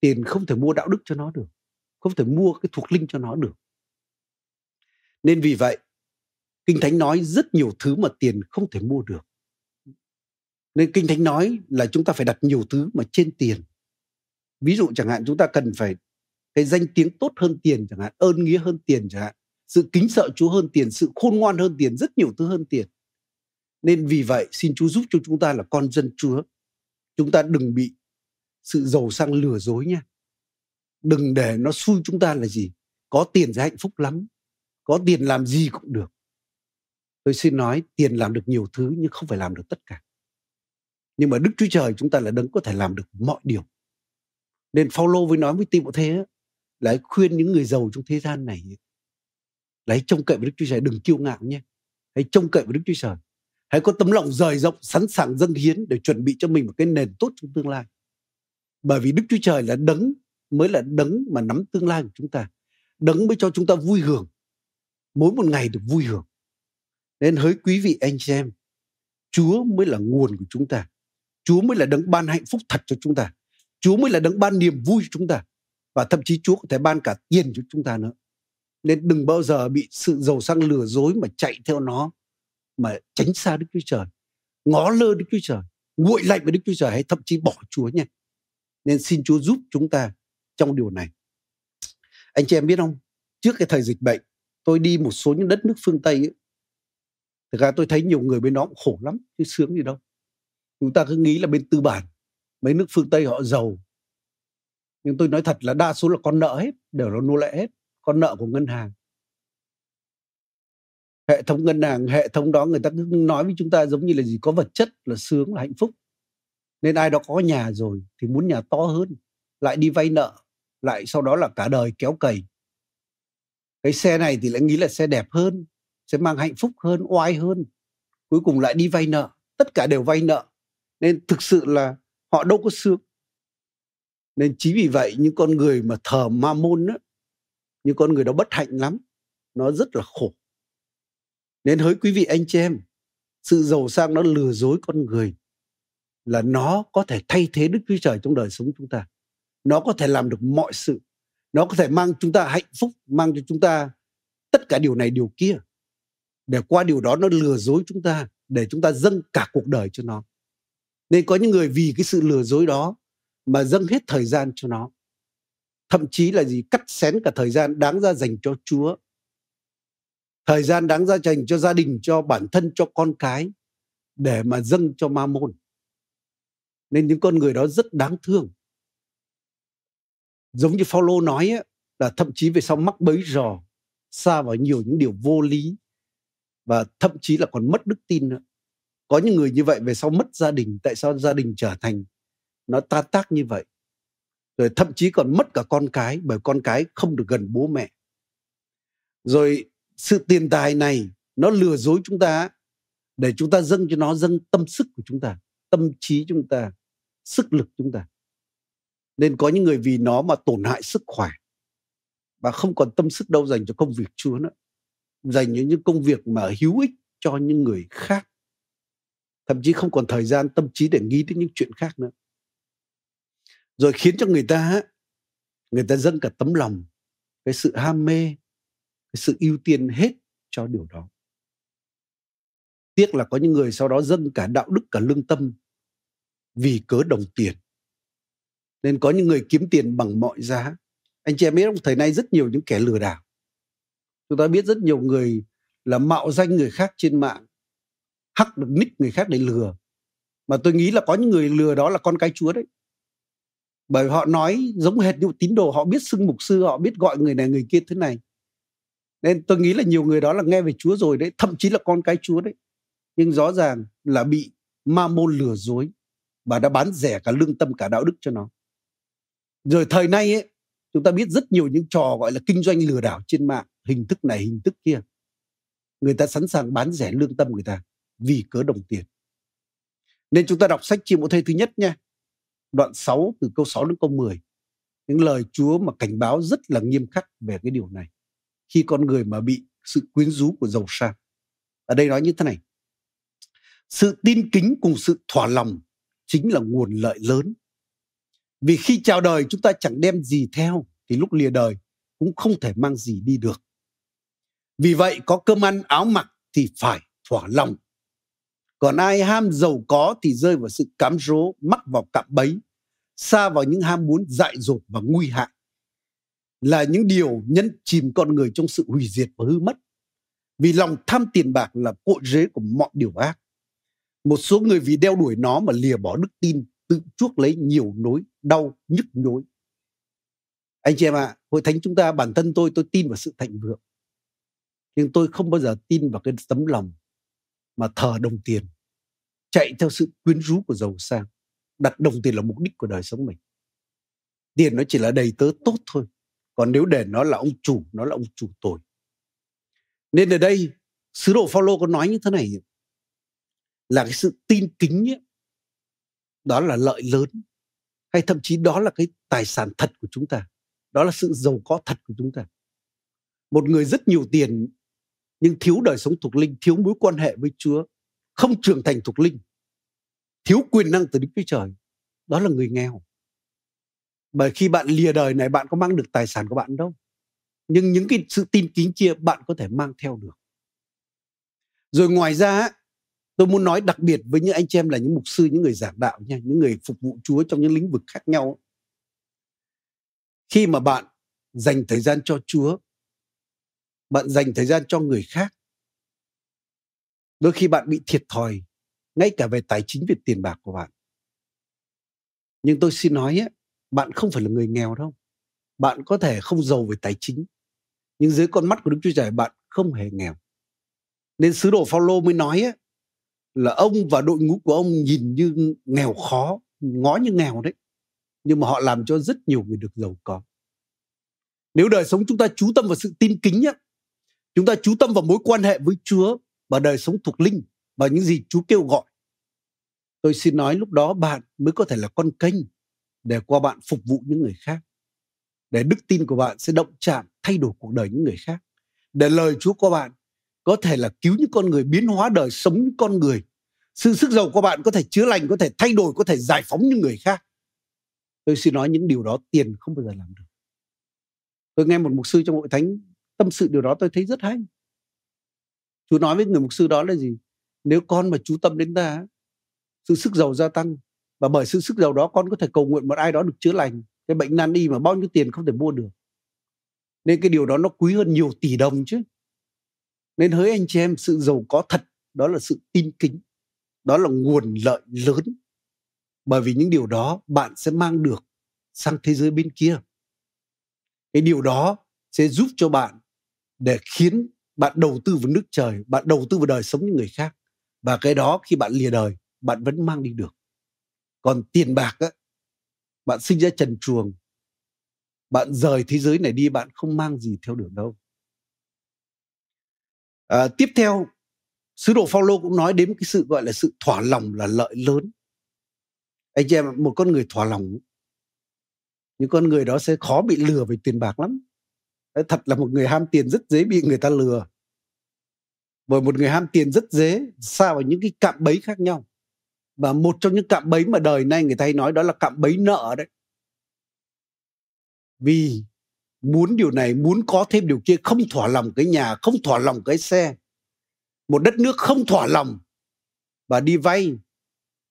tiền không thể mua đạo đức cho nó được, không thể mua cái thuộc linh cho nó được. Nên vì vậy, kinh thánh nói rất nhiều thứ mà tiền không thể mua được. Nên kinh thánh nói là chúng ta phải đặt nhiều thứ mà trên tiền. Ví dụ chẳng hạn chúng ta cần phải cái danh tiếng tốt hơn tiền chẳng hạn, ơn nghĩa hơn tiền chẳng hạn, sự kính sợ chúa hơn tiền, sự khôn ngoan hơn tiền, rất nhiều thứ hơn tiền. Nên vì vậy, xin chúa giúp cho chúng ta là con dân chúa. Chúng ta đừng bị sự giàu sang lừa dối nha. Đừng để nó xui chúng ta là gì? Có tiền thì hạnh phúc lắm, có tiền làm gì cũng được. Tôi xin nói, tiền làm được nhiều thứ nhưng không phải làm được tất cả. Nhưng mà đức chúa trời chúng ta là đấng có thể làm được mọi điều. Nên Phaolô với nói với Tim thế là khuyên những người giàu trong thế gian này là hãy trông cậy vào Đức Chúa Trời, đừng kiêu ngạo nhé. Hãy trông cậy vào Đức Chúa Trời. Hãy có tấm lòng rời rộng, sẵn sàng dâng hiến để chuẩn bị cho mình một cái nền tốt trong tương lai bởi vì đức chúa trời là đấng mới là đấng mà nắm tương lai của chúng ta. Đấng mới cho chúng ta vui hưởng. Mỗi một ngày được vui hưởng. Nên hỡi quý vị anh chị em chúa mới là nguồn của chúng ta. Chúa mới là đấng ban hạnh phúc thật cho chúng ta. Chúa mới là đấng ban niềm vui cho chúng ta. Và thậm chí chúa có thể ban cả tiền cho chúng ta nữa. Nên đừng bao giờ bị sự giàu sang lừa dối mà chạy theo nó mà tránh xa Đức Chúa Trời, ngó lơ Đức Chúa Trời, nguội lạnh với Đức Chúa Trời hay thậm chí bỏ Chúa nha. Nên xin Chúa giúp chúng ta trong điều này. Anh chị em biết không, trước cái thời dịch bệnh, tôi đi một số những đất nước phương Tây ấy, thực ra tôi thấy nhiều người bên đó cũng khổ lắm, chứ sướng gì đâu. Chúng ta cứ nghĩ là bên tư bản, mấy nước phương Tây họ giàu. Nhưng tôi nói thật là đa số là con nợ hết, đều là nô lệ hết, con nợ của ngân hàng hệ thống ngân hàng hệ thống đó người ta cứ nói với chúng ta giống như là gì có vật chất là sướng là hạnh phúc nên ai đó có nhà rồi thì muốn nhà to hơn lại đi vay nợ lại sau đó là cả đời kéo cày. Cái xe này thì lại nghĩ là xe đẹp hơn sẽ mang hạnh phúc hơn oai hơn cuối cùng lại đi vay nợ tất cả đều vay nợ. Nên thực sự là họ đâu có sướng nên chính vì vậy những con người mà thờ ma môn á những con người đó bất hạnh lắm nó rất là khổ. Nên hỡi quý vị anh chị em, sự giàu sang nó lừa dối con người là nó có thể thay thế Đức Chúa Trời trong đời sống chúng ta. Nó có thể làm được mọi sự. Nó có thể mang chúng ta hạnh phúc, mang cho chúng ta tất cả điều này điều kia. Để qua điều đó nó lừa dối chúng ta, để chúng ta dâng cả cuộc đời cho nó. Nên có những người vì cái sự lừa dối đó mà dâng hết thời gian cho nó. Thậm chí là gì cắt xén cả thời gian đáng ra dành cho Chúa thời gian đáng ra dành cho gia đình cho bản thân cho con cái để mà dâng cho ma môn nên những con người đó rất đáng thương. Giống như Phaolô nói ấy, là thậm chí về sau mắc bấy rò xa vào nhiều những điều vô lý và thậm chí là còn mất đức tin nữa. Có những người như vậy về sau mất gia đình tại sao gia đình trở thành nó ta tác như vậy? Rồi thậm chí còn mất cả con cái bởi con cái không được gần bố mẹ. Rồi sự tiền tài này nó lừa dối chúng ta để chúng ta dâng cho nó dâng tâm sức của chúng ta tâm trí chúng ta, sức lực chúng ta. Nên có những người vì nó mà tổn hại sức khỏe và không còn tâm sức đâu dành cho công việc Chúa nữa, dành cho những công việc mà hữu ích cho những người khác. Thậm chí không còn thời gian, tâm trí để nghĩ đến những chuyện khác nữa. Rồi khiến cho người ta người ta dâng cả tấm lòng, cái sự ham mê, cái sự ưu tiên hết cho điều đó tiếc là có những người sau đó dâng cả đạo đức cả lương tâm vì cớ đồng tiền. Nên có những người kiếm tiền bằng mọi giá. Anh chị em biết không? Thời nay rất nhiều những kẻ lừa đảo. Chúng ta biết rất nhiều người là mạo danh người khác trên mạng hắc được nick người khác để lừa. Mà tôi nghĩ là có những người lừa đó là con cái chúa đấy. Bởi họ nói giống hệt như tín đồ họ biết xưng mục sư họ biết gọi người này người kia thế này. Nên tôi nghĩ là nhiều người đó là nghe về Chúa rồi đấy, thậm chí là con cái Chúa đấy. Nhưng rõ ràng là bị ma môn lừa dối và đã bán rẻ cả lương tâm cả đạo đức cho nó. Rồi thời nay ấy, chúng ta biết rất nhiều những trò gọi là kinh doanh lừa đảo trên mạng, hình thức này hình thức kia. Người ta sẵn sàng bán rẻ lương tâm người ta vì cớ đồng tiền. Nên chúng ta đọc sách chi Mộ Thê thứ nhất nha. Đoạn 6 từ câu 6 đến câu 10. Những lời Chúa mà cảnh báo rất là nghiêm khắc về cái điều này khi con người mà bị sự quyến rũ của giàu sang. Ở đây nói như thế này. Sự tin kính cùng sự thỏa lòng chính là nguồn lợi lớn. Vì khi chào đời chúng ta chẳng đem gì theo thì lúc lìa đời cũng không thể mang gì đi được. Vì vậy có cơm ăn áo mặc thì phải thỏa lòng. Còn ai ham giàu có thì rơi vào sự cám dỗ, mắc vào cạm bẫy, xa vào những ham muốn dại dột và nguy hại là những điều nhấn chìm con người trong sự hủy diệt và hư mất. Vì lòng tham tiền bạc là cội rễ của mọi điều ác. Một số người vì đeo đuổi nó mà lìa bỏ đức tin, tự chuốc lấy nhiều nỗi đau, nhức nhối. Anh chị em ạ, à, hội thánh chúng ta, bản thân tôi, tôi tin vào sự thịnh vượng. Nhưng tôi không bao giờ tin vào cái tấm lòng mà thờ đồng tiền, chạy theo sự quyến rũ của giàu sang, đặt đồng tiền là mục đích của đời sống mình. Tiền nó chỉ là đầy tớ tốt thôi còn nếu để nó là ông chủ nó là ông chủ tội nên ở đây sứ đồ Phaolô có nói như thế này là cái sự tin kính ấy, đó là lợi lớn. Hay thậm chí đó là cái tài sản thật của chúng ta đó là sự giàu có thật của chúng ta. Một người rất nhiều tiền nhưng thiếu đời sống thuộc linh thiếu mối quan hệ với chúa không trưởng thành thuộc linh thiếu quyền năng từ đức chúa trời đó là người nghèo. Bởi khi bạn lìa đời này bạn có mang được tài sản của bạn đâu. Nhưng những cái sự tin kính kia bạn có thể mang theo được. Rồi ngoài ra tôi muốn nói đặc biệt với những anh chị em là những mục sư những người giảng đạo nha những người phục vụ chúa trong những lĩnh vực khác nhau. Khi mà bạn dành thời gian cho chúa bạn dành thời gian cho người khác đôi khi bạn bị thiệt thòi ngay cả về tài chính về tiền bạc của bạn. Nhưng tôi xin nói ấy, bạn không phải là người nghèo đâu. Bạn có thể không giàu về tài chính nhưng dưới con mắt của đức chúa trời bạn không hề nghèo. Nên sứ đồ Phaolô mới nói ấy, là ông và đội ngũ của ông nhìn như nghèo khó, ngó như nghèo đấy. Nhưng mà họ làm cho rất nhiều người được giàu có. Nếu đời sống chúng ta chú tâm vào sự tin kính nhé chúng ta chú tâm vào mối quan hệ với Chúa và đời sống thuộc linh và những gì Chúa kêu gọi, tôi xin nói lúc đó bạn mới có thể là con kênh để qua bạn phục vụ những người khác, để đức tin của bạn sẽ động chạm thay đổi cuộc đời những người khác. Để lời Chúa của bạn có thể là cứu những con người, biến hóa đời sống những con người. Sự sức giàu của bạn có thể chữa lành, có thể thay đổi, có thể giải phóng những người khác. Tôi xin nói những điều đó tiền không bao giờ làm được. Tôi nghe một mục sư trong hội thánh tâm sự điều đó, tôi thấy rất hay. Chú nói với người mục sư đó là gì? Nếu con mà chú tâm đến ta, sự sức giàu gia tăng. Và bởi sự sức giàu đó, con có thể cầu nguyện một ai đó được chữa lành. Cái bệnh nan y mà bao nhiêu tiền không thể mua được. Nên cái điều đó nó quý hơn nhiều tỷ đồng chứ nên hỡi anh chị em, sự giàu có thật, đó là sự tin kính, đó là nguồn lợi lớn. Bởi vì những điều đó bạn sẽ mang được sang thế giới bên kia. Cái điều đó sẽ giúp cho bạn để khiến bạn đầu tư vào nước trời, bạn đầu tư vào đời sống những người khác. Và cái đó khi bạn lìa đời, bạn vẫn mang đi được. Còn tiền bạc á, bạn sinh ra trần truồng, bạn rời thế giới này đi, bạn không mang gì theo được đâu à, tiếp theo sứ đồ Phaolô cũng nói đến cái sự gọi là sự thỏa lòng là lợi lớn. Anh chị em một con người thỏa lòng những con người đó sẽ khó bị lừa về tiền bạc lắm. Thật là một người ham tiền rất dễ bị người ta lừa. Bởi một người ham tiền rất dễ xa vào những cái cạm bẫy khác nhau. Và một trong những cạm bẫy mà đời nay người ta hay nói đó là cạm bẫy nợ đấy. Vì muốn điều này muốn có thêm điều kia không thỏa lòng cái nhà không thỏa lòng cái xe. Một đất nước không thỏa lòng và đi vay.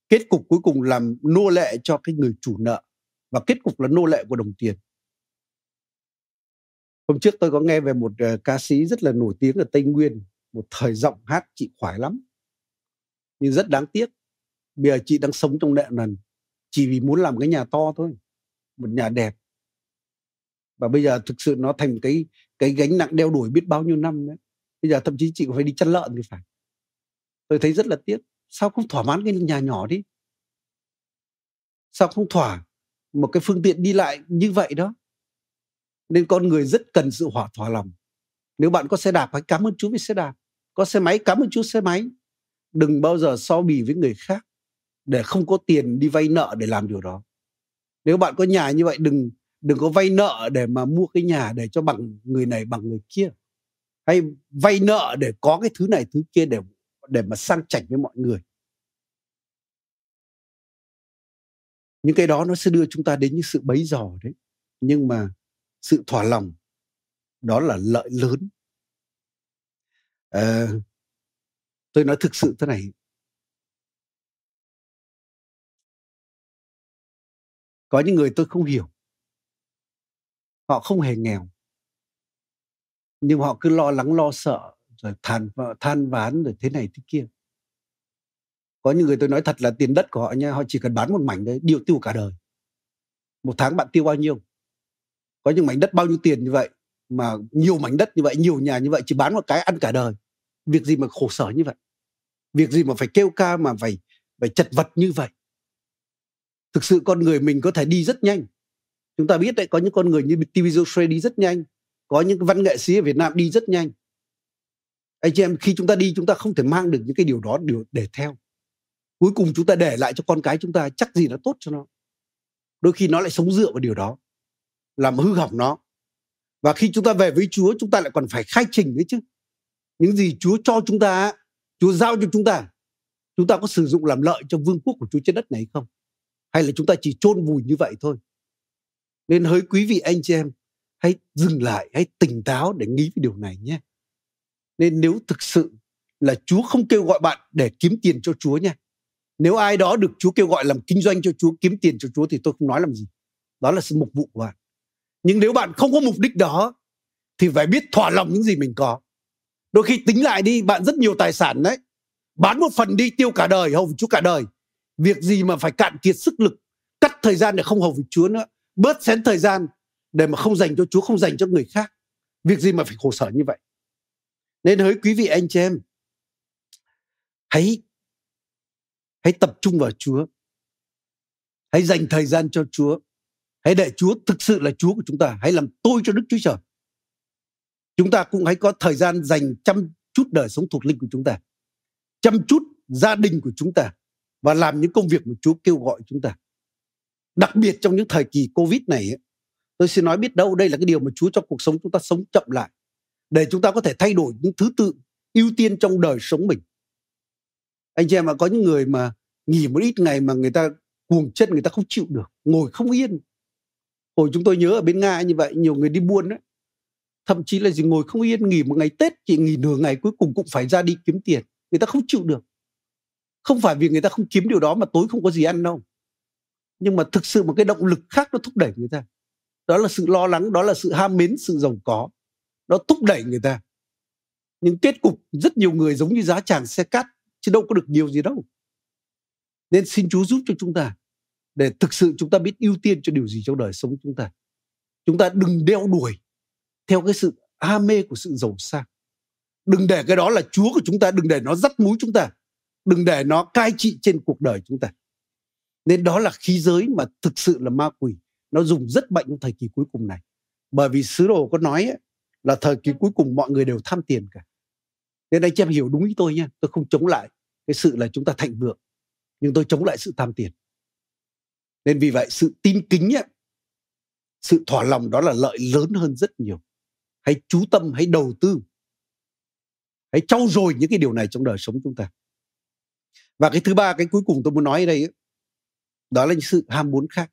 Kết cục cuối cùng làm nô lệ cho cái người chủ nợ và kết cục là nô lệ của đồng tiền. Hôm trước tôi có nghe về một uh, ca sĩ rất là nổi tiếng ở tây nguyên một thời giọng hát chị khoái lắm. Nhưng rất đáng tiếc bây giờ chị đang sống trong nợ nần chỉ vì muốn làm cái nhà to thôi một nhà đẹp và bây giờ thực sự nó thành cái cái gánh nặng đeo đuổi biết bao nhiêu năm đấy. Bây giờ thậm chí chị phải đi chăn lợn thì phải. Tôi thấy rất là tiếc. Sao không thỏa mãn cái nhà nhỏ đi? Sao không thỏa một cái phương tiện đi lại như vậy đó? Nên con người rất cần sự hỏa, thỏa lòng. Nếu bạn có xe đạp, hãy cảm ơn chú với xe đạp. Có xe máy, cảm ơn chú xe máy. Đừng bao giờ so bì với người khác để không có tiền đi vay nợ để làm điều đó. Nếu bạn có nhà như vậy, đừng đừng có vay nợ để mà mua cái nhà để cho bằng người này bằng người kia. Hay vay nợ để có cái thứ này thứ kia để để mà sang chảnh với mọi người. Những cái đó nó sẽ đưa chúng ta đến những sự bấy dò đấy. Nhưng mà sự thỏa lòng đó là lợi lớn. À, tôi nói thực sự thế này. Có những người tôi không hiểu họ không hề nghèo. Nhưng họ cứ lo lắng, lo sợ, rồi than than ván rồi thế này thế kia. Có những người tôi nói thật là tiền đất của họ nha, họ chỉ cần bán một mảnh đấy điều tiêu cả đời. Một tháng bạn tiêu bao nhiêu? Có những mảnh đất bao nhiêu tiền như vậy, mà nhiều mảnh đất như vậy, nhiều nhà như vậy, chỉ bán một cái ăn cả đời. Việc gì mà khổ sở như vậy? Việc gì mà phải kêu ca mà phải phải chật vật như vậy? Thực sự con người mình có thể đi rất nhanh chúng ta biết đấy, có những con người như TV Joshua đi rất nhanh, có những văn nghệ sĩ ở Việt Nam đi rất nhanh. Anh chị em, khi chúng ta đi, chúng ta không thể mang được những cái điều đó điều để theo. Cuối cùng chúng ta để lại cho con cái chúng ta, chắc gì nó tốt cho nó. Đôi khi nó lại sống dựa vào điều đó, làm hư hỏng nó. Và khi chúng ta về với Chúa, chúng ta lại còn phải khai trình đấy chứ. Những gì Chúa cho chúng ta, Chúa giao cho chúng ta chúng ta có sử dụng làm lợi cho vương quốc của Chúa trên đất này không? Hay là chúng ta chỉ chôn vùi như vậy thôi? Nên hỡi quý vị anh chị em, hãy dừng lại, hãy tỉnh táo để nghĩ về điều này nhé. Nên nếu thực sự là Chúa không kêu gọi bạn để kiếm tiền cho Chúa nha nếu ai đó được Chúa kêu gọi làm kinh doanh cho Chúa, kiếm tiền cho Chúa thì tôi không nói làm gì. Đó là sự mục vụ của bạn. Nhưng nếu bạn không có mục đích đó, thì phải biết thỏa lòng những gì mình có. Đôi khi tính lại đi, bạn rất nhiều tài sản đấy. Bán một phần đi, tiêu cả đời, hầu Chúa cả đời. Việc gì mà phải cạn kiệt sức lực, cắt thời gian để không hầu Chúa nữa? Bớt xén thời gian để mà không dành cho Chúa, không dành cho người khác. Việc gì mà phải khổ sở như vậy? Nên hỡi quý vị, anh chị em, hãy hãy tập trung vào Chúa. Hãy dành thời gian cho Chúa. Hãy để Chúa thực sự là Chúa của chúng ta. Hãy làm tôi cho Đức Chúa Trời. Chúng ta cũng hãy có thời gian dành chăm chút đời sống thuộc linh của chúng ta. Chăm chút gia đình của chúng ta và làm những công việc mà Chúa kêu gọi chúng ta đặc biệt trong những thời kỳ Covid này tôi xin nói biết đâu đây là cái điều mà Chúa cho cuộc sống chúng ta sống chậm lại, để chúng ta có thể thay đổi những thứ tự ưu tiên trong đời sống mình. Anh chị em mà có những người mà nghỉ một ít ngày mà người ta cuồng chân, người ta không chịu được, ngồi không yên. Hồi chúng tôi nhớ ở bên nga như vậy, nhiều người đi buôn đấy thậm chí là gì ngồi không yên, nghỉ một ngày tết, chỉ nghỉ nửa ngày cuối cùng cũng phải ra đi kiếm tiền, người ta không chịu được. Không phải vì người ta không kiếm điều đó mà tối không có gì ăn đâu nhưng mà thực sự một cái động lực khác nó thúc đẩy người ta. Đó là sự lo lắng, đó là sự ham mến, sự giàu có. Nó thúc đẩy người ta. Nhưng kết cục rất nhiều người giống như giá tràng xe cát, chứ đâu có được nhiều gì đâu. Nên xin Chúa giúp cho chúng ta để thực sự chúng ta biết ưu tiên cho điều gì trong đời sống chúng ta. Chúng ta đừng đeo đuổi theo cái sự ham mê của sự giàu sang. Đừng để cái đó là chúa của chúng ta, đừng để nó dắt múi chúng ta. Đừng để nó cai trị trên cuộc đời chúng ta nên đó là khí giới mà thực sự là ma quỷ. Nó dùng rất mạnh trong thời kỳ cuối cùng này. Bởi vì sứ đồ có nói ấy, là thời kỳ cuối cùng mọi người đều tham tiền cả. Nên anh chị em hiểu đúng ý tôi nha tôi không chống lại cái sự là chúng ta thịnh vượng nhưng tôi chống lại sự tham tiền. Nên vì vậy sự tin kính ấy, sự thỏa lòng đó là lợi lớn hơn rất nhiều. Hãy chú tâm hãy đầu tư. Hãy trau dồi những cái điều này trong đời sống chúng ta. Và cái thứ ba cái cuối cùng tôi muốn nói ở đây ấy, đó là những sự ham muốn khác.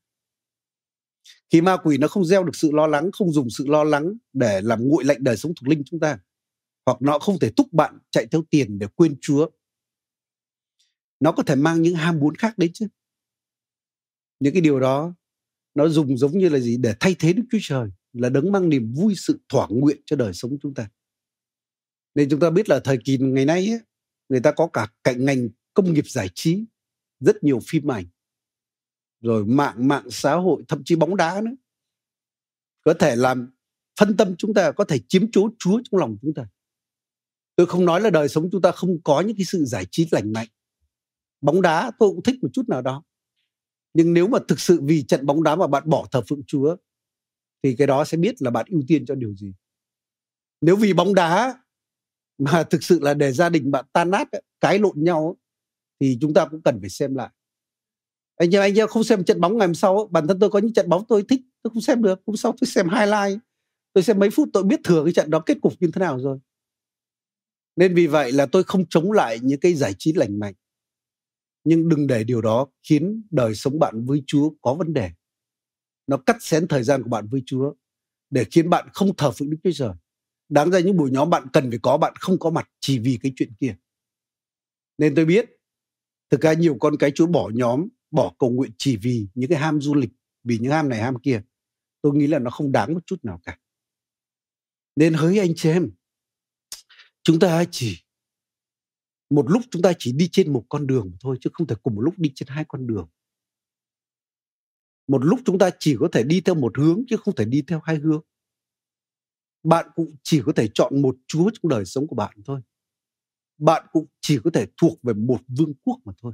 Khi ma quỷ nó không gieo được sự lo lắng không dùng sự lo lắng để làm nguội lạnh đời sống thuộc linh chúng ta hoặc nó không thể thúc bạn chạy theo tiền để quên chúa. Nó có thể mang những ham muốn khác đấy chứ. Những cái điều đó nó dùng giống như là gì? Để thay thế đức chúa trời là đấng mang niềm vui sự thỏa nguyện cho đời sống chúng ta. Nên chúng ta biết là thời kỳ ngày nay ấy, người ta có cả cạnh ngành công nghiệp giải trí rất nhiều phim ảnh rồi mạng mạng xã hội, thậm chí bóng đá nữa. Có thể làm phân tâm chúng ta, có thể chiếm chỗ chúa trong lòng chúng ta. Tôi không nói là đời sống chúng ta không có những cái sự giải trí lành mạnh. Bóng đá tôi cũng thích một chút nào đó. Nhưng nếu mà thực sự vì trận bóng đá mà bạn bỏ thờ phượng chúa, thì cái đó sẽ biết là bạn ưu tiên cho điều gì. Nếu vì bóng đá mà thực sự là để gia đình bạn tan nát, cái lộn nhau, thì chúng ta cũng cần phải xem lại anh em anh em không xem trận bóng ngày hôm sau bản thân tôi có những trận bóng tôi thích tôi không xem được hôm sau tôi xem highlight tôi xem mấy phút tôi biết thừa cái trận đó kết cục như thế nào rồi nên vì vậy là tôi không chống lại những cái giải trí lành mạnh nhưng đừng để điều đó khiến đời sống bạn với Chúa có vấn đề. Nó cắt xén thời gian của bạn với Chúa để khiến bạn không thờ phượng Đức Chúa Trời. Đáng ra những buổi nhóm bạn cần phải có bạn không có mặt chỉ vì cái chuyện kia. Nên tôi biết thực ra nhiều con cái Chúa bỏ nhóm, bỏ cầu nguyện chỉ vì những cái ham du lịch, vì những ham này ham kia. Tôi nghĩ là nó không đáng một chút nào cả. Nên hỡi anh chị em, chúng ta chỉ một lúc chúng ta chỉ đi trên một con đường thôi chứ không thể cùng một lúc đi trên hai con đường một lúc chúng ta chỉ có thể đi theo một hướng chứ không thể đi theo hai hướng bạn cũng chỉ có thể chọn một chúa trong đời sống của bạn thôi bạn cũng chỉ có thể thuộc về một vương quốc mà thôi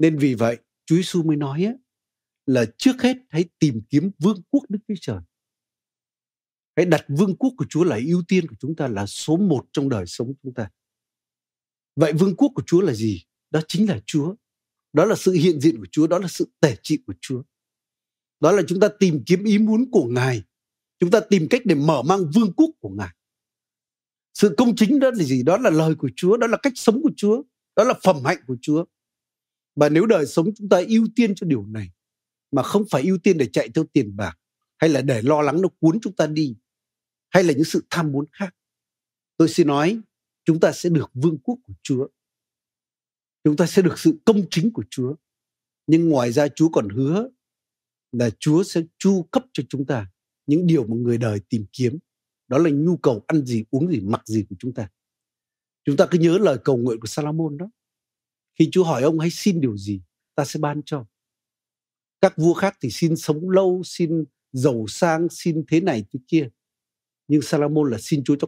nên vì vậy chúa giêsu mới nói á, là trước hết hãy tìm kiếm vương quốc đức chúa trời hãy đặt vương quốc của chúa là ưu tiên của chúng ta là số một trong đời sống chúng ta Vậy vương quốc của Chúa là gì? đó chính là Chúa. Đó là sự hiện diện của Chúa, đó là sự tể trị của Chúa. Đó là chúng ta tìm kiếm ý muốn của Ngài. Chúng ta tìm cách để mở mang vương quốc của Ngài. Sự công chính đó là gì? Đó là lời của Chúa, đó là cách sống của Chúa, đó là phẩm hạnh của Chúa. Và nếu đời sống chúng ta ưu tiên cho điều này mà không phải ưu tiên để chạy theo tiền bạc hay là để lo lắng nó cuốn chúng ta đi hay là những sự tham muốn khác. Tôi xin nói chúng ta sẽ được vương quốc của Chúa. Chúng ta sẽ được sự công chính của Chúa. Nhưng ngoài ra Chúa còn hứa là Chúa sẽ chu cấp cho chúng ta những điều mà người đời tìm kiếm. Đó là nhu cầu ăn gì, uống gì, mặc gì của chúng ta. Chúng ta cứ nhớ lời cầu nguyện của Salomon đó. Khi Chúa hỏi ông hãy xin điều gì, ta sẽ ban cho. Các vua khác thì xin sống lâu, xin giàu sang, xin thế này thế kia. Nhưng Salomon là xin Chúa cho